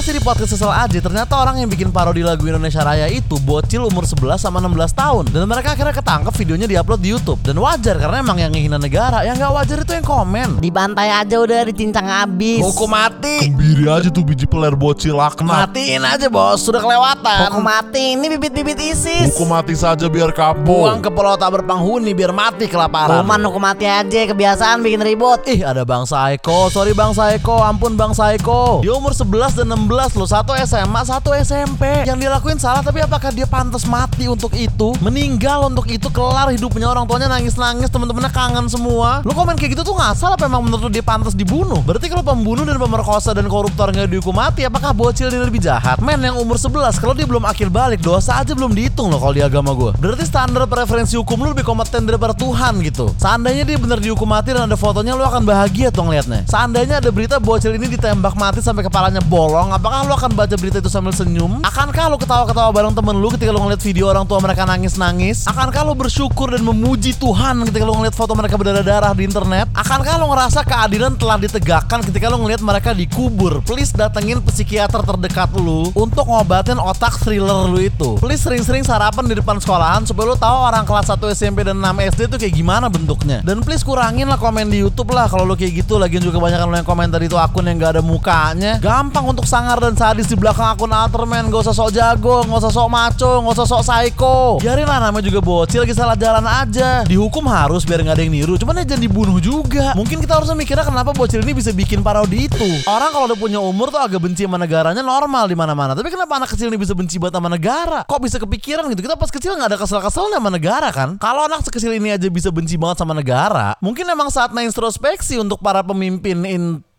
Masih di podcast sesal aja, ternyata orang yang bikin parodi lagu Indonesia Raya itu bocil umur 11 sama 16 tahun. Dan mereka akhirnya ketangkep videonya diupload di YouTube. Dan wajar karena emang yang ngehina negara, yang nggak wajar itu yang komen. Dibantai aja udah dicincang habis. Hukum mati. Biri aja tuh biji peler bocil laknat. Matiin aja bos, sudah kelewatan. Hukum mati ini bibit-bibit ISIS. Hukum mati saja biar kapok. Buang ke pulau tak berpenghuni biar mati kelaparan. Hukuman hukum mati aja kebiasaan bikin ribut. Ih ada Bang Saiko, sorry Bang Saiko, ampun Bang Saiko Dia umur 11 dan 16 loh, satu SMA, satu SMP Yang dia lakuin salah tapi apakah dia pantas mati untuk itu? Meninggal untuk itu, kelar hidupnya orang tuanya nangis-nangis, temen-temennya kangen semua Lu komen kayak gitu tuh nggak salah apa emang menurut lu dia pantas dibunuh? Berarti kalau pembunuh dan pemerkosa dan koruptor nggak dihukum mati, apakah bocil dia lebih jahat? Men yang umur 11, kalau dia belum akil balik, dosa aja belum dihitung loh kalau di agama gue Berarti standar preferensi hukum lu lebih kompeten daripada Tuhan gitu Seandainya dia bener dihukum mati dan ada fotonya lu akan bahagia tuh ngeliatnya. Seandainya ada berita bocil ini ditembak mati sampai kepalanya bolong, apakah lu akan baca berita itu sambil senyum? Akankah lu ketawa-ketawa bareng temen lu ketika lu ngeliat video orang tua mereka nangis-nangis? Akankah lu bersyukur dan memuji Tuhan ketika lu ngeliat foto mereka berdarah-darah di internet? Akankah lu ngerasa keadilan telah ditegakkan ketika lu ngeliat mereka dikubur? Please datengin psikiater terdekat lu untuk ngobatin otak thriller lu itu. Please sering-sering sarapan di depan sekolahan supaya lu tahu orang kelas 1 SMP dan 6 SD itu kayak gimana bentuknya. Dan please kurangin lah komen di YouTube lah kalau lu kayak gitu lagian juga kebanyakan lo yang komentar itu akun yang gak ada mukanya gampang untuk sangar dan sadis di belakang akun Alterman. Gak usah sok jago gak usah sok maco gak usah sok psycho. Biarin lah namanya juga bocil lagi salah jalan aja. Dihukum harus biar gak ada yang niru cuman ya jangan dibunuh juga. Mungkin kita harusnya mikirnya kenapa bocil ini bisa bikin parodi itu. Orang kalau udah punya umur tuh agak benci sama negaranya normal di mana mana tapi kenapa anak kecil ini bisa benci banget sama negara? Kok bisa kepikiran gitu? Kita pas kecil nggak ada kesel-keselnya sama negara kan? Kalau anak sekecil ini aja bisa benci banget sama negara mungkin emang saatnya introspeksi untuk para pemimpin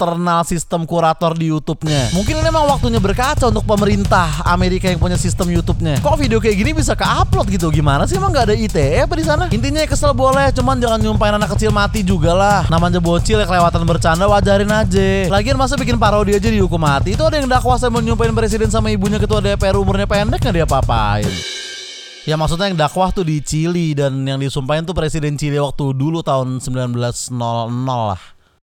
internal sistem kurator di YouTube-nya. Mungkin ini memang waktunya berkaca untuk pemerintah Amerika yang punya sistem YouTube-nya. Kok video kayak gini bisa ke-upload gitu? Gimana sih emang nggak ada ITE apa di sana? Intinya kesel boleh, cuman jangan nyumpain anak kecil mati juga lah. Namanya bocil ya kelewatan bercanda wajarin aja. Lagian masa bikin parodi aja dihukum mati? Itu ada yang dakwah saya mau nyumpain presiden sama ibunya ketua DPR umurnya pendek nggak dia apa-apain? Ya maksudnya yang dakwah tuh di Chili dan yang disumpahin tuh presiden Chili waktu dulu tahun 1900 lah.